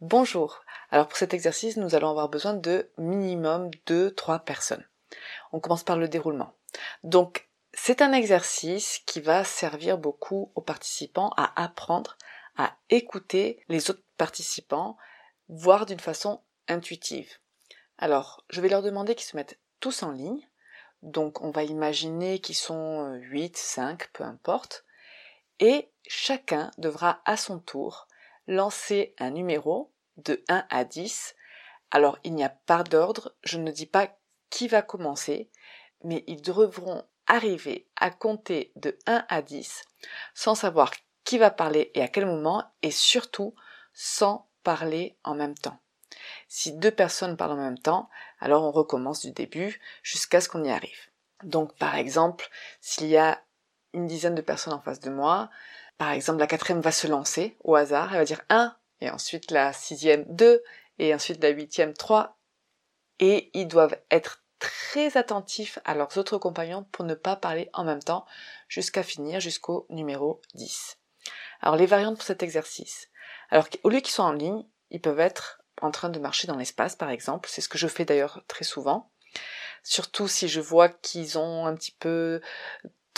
Bonjour. Alors pour cet exercice, nous allons avoir besoin de minimum de trois personnes. On commence par le déroulement. Donc c'est un exercice qui va servir beaucoup aux participants à apprendre à écouter les autres participants, voire d'une façon intuitive. Alors, je vais leur demander qu'ils se mettent tous en ligne. Donc, on va imaginer qu'ils sont 8, 5, peu importe. Et chacun devra à son tour lancer un numéro de 1 à 10. Alors, il n'y a pas d'ordre, je ne dis pas qui va commencer, mais ils devront arriver à compter de 1 à 10 sans savoir qui va parler et à quel moment et surtout sans parler en même temps. Si deux personnes parlent en même temps, alors on recommence du début jusqu'à ce qu'on y arrive. Donc par exemple, s'il y a une dizaine de personnes en face de moi, par exemple la quatrième va se lancer au hasard, elle va dire 1, et ensuite la sixième 2, et ensuite la huitième 3, et ils doivent être très attentifs à leurs autres compagnons pour ne pas parler en même temps jusqu'à finir jusqu'au numéro 10. Alors les variantes pour cet exercice. Alors au lieu qu'ils soient en ligne, ils peuvent être en train de marcher dans l'espace par exemple, c'est ce que je fais d'ailleurs très souvent. Surtout si je vois qu'ils ont un petit peu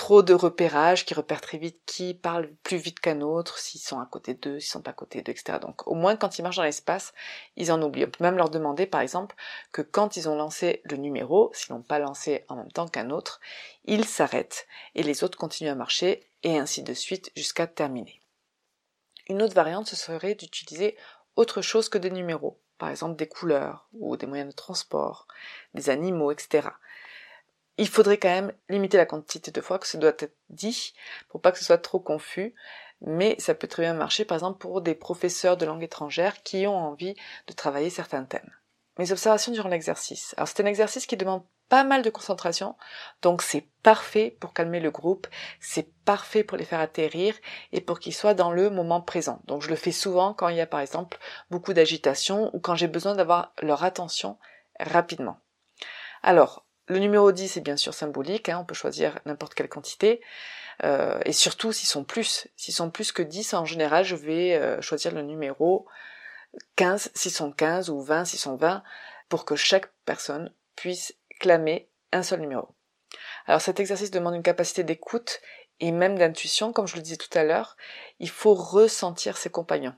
trop de repérage, qui repèrent très vite qui parle plus vite qu'un autre, s'ils sont à côté d'eux, s'ils sont pas à côté d'eux, etc. Donc au moins quand ils marchent dans l'espace, ils en oublient. On peut même leur demander par exemple que quand ils ont lancé le numéro, s'ils n'ont pas lancé en même temps qu'un autre, ils s'arrêtent et les autres continuent à marcher et ainsi de suite jusqu'à terminer. Une autre variante, ce serait d'utiliser autre chose que des numéros, par exemple des couleurs ou des moyens de transport, des animaux, etc il faudrait quand même limiter la quantité de fois que ça doit être dit pour pas que ce soit trop confus. Mais ça peut très bien marcher, par exemple, pour des professeurs de langue étrangère qui ont envie de travailler certains thèmes. Mes observations durant l'exercice. Alors c'est un exercice qui demande pas mal de concentration, donc c'est parfait pour calmer le groupe, c'est parfait pour les faire atterrir et pour qu'ils soient dans le moment présent. Donc je le fais souvent quand il y a par exemple beaucoup d'agitation ou quand j'ai besoin d'avoir leur attention rapidement. Alors, le numéro 10 est bien sûr symbolique, hein, on peut choisir n'importe quelle quantité. Euh, et surtout s'ils sont plus. S'ils sont plus que 10, en général, je vais euh, choisir le numéro 15 s'ils sont 15 ou 20 s'ils sont 20 pour que chaque personne puisse clamer un seul numéro. Alors cet exercice demande une capacité d'écoute et même d'intuition, comme je le disais tout à l'heure. Il faut ressentir ses compagnons.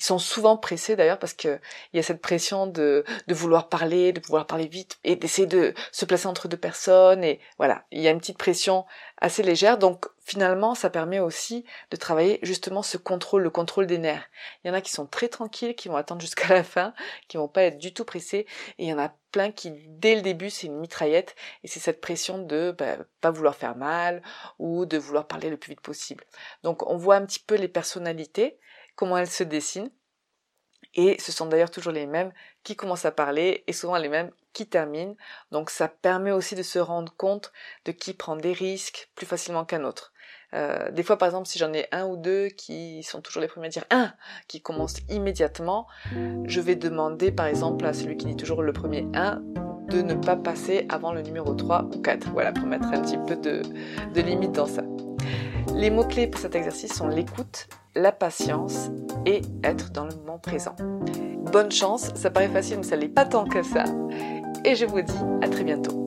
Ils sont souvent pressés d'ailleurs parce qu'il y a cette pression de, de vouloir parler, de pouvoir parler vite et d'essayer de se placer entre deux personnes et voilà, il y a une petite pression assez légère donc finalement ça permet aussi de travailler justement ce contrôle, le contrôle des nerfs. Il y en a qui sont très tranquilles, qui vont attendre jusqu'à la fin, qui vont pas être du tout pressés et il y en a plein qui dès le début c'est une mitraillette et c'est cette pression de bah, pas vouloir faire mal ou de vouloir parler le plus vite possible. Donc on voit un petit peu les personnalités comment elles se dessinent. Et ce sont d'ailleurs toujours les mêmes qui commencent à parler et souvent les mêmes qui terminent. Donc ça permet aussi de se rendre compte de qui prend des risques plus facilement qu'un autre. Euh, des fois, par exemple, si j'en ai un ou deux qui sont toujours les premiers à dire un, qui commencent immédiatement, je vais demander, par exemple, à celui qui dit toujours le premier un, de ne pas passer avant le numéro 3 ou 4. Voilà, pour mettre un petit peu de, de limite dans ça. Les mots-clés pour cet exercice sont l'écoute, la patience et être dans le moment présent. Bonne chance, ça paraît facile mais ça l'est pas tant que ça. Et je vous dis à très bientôt.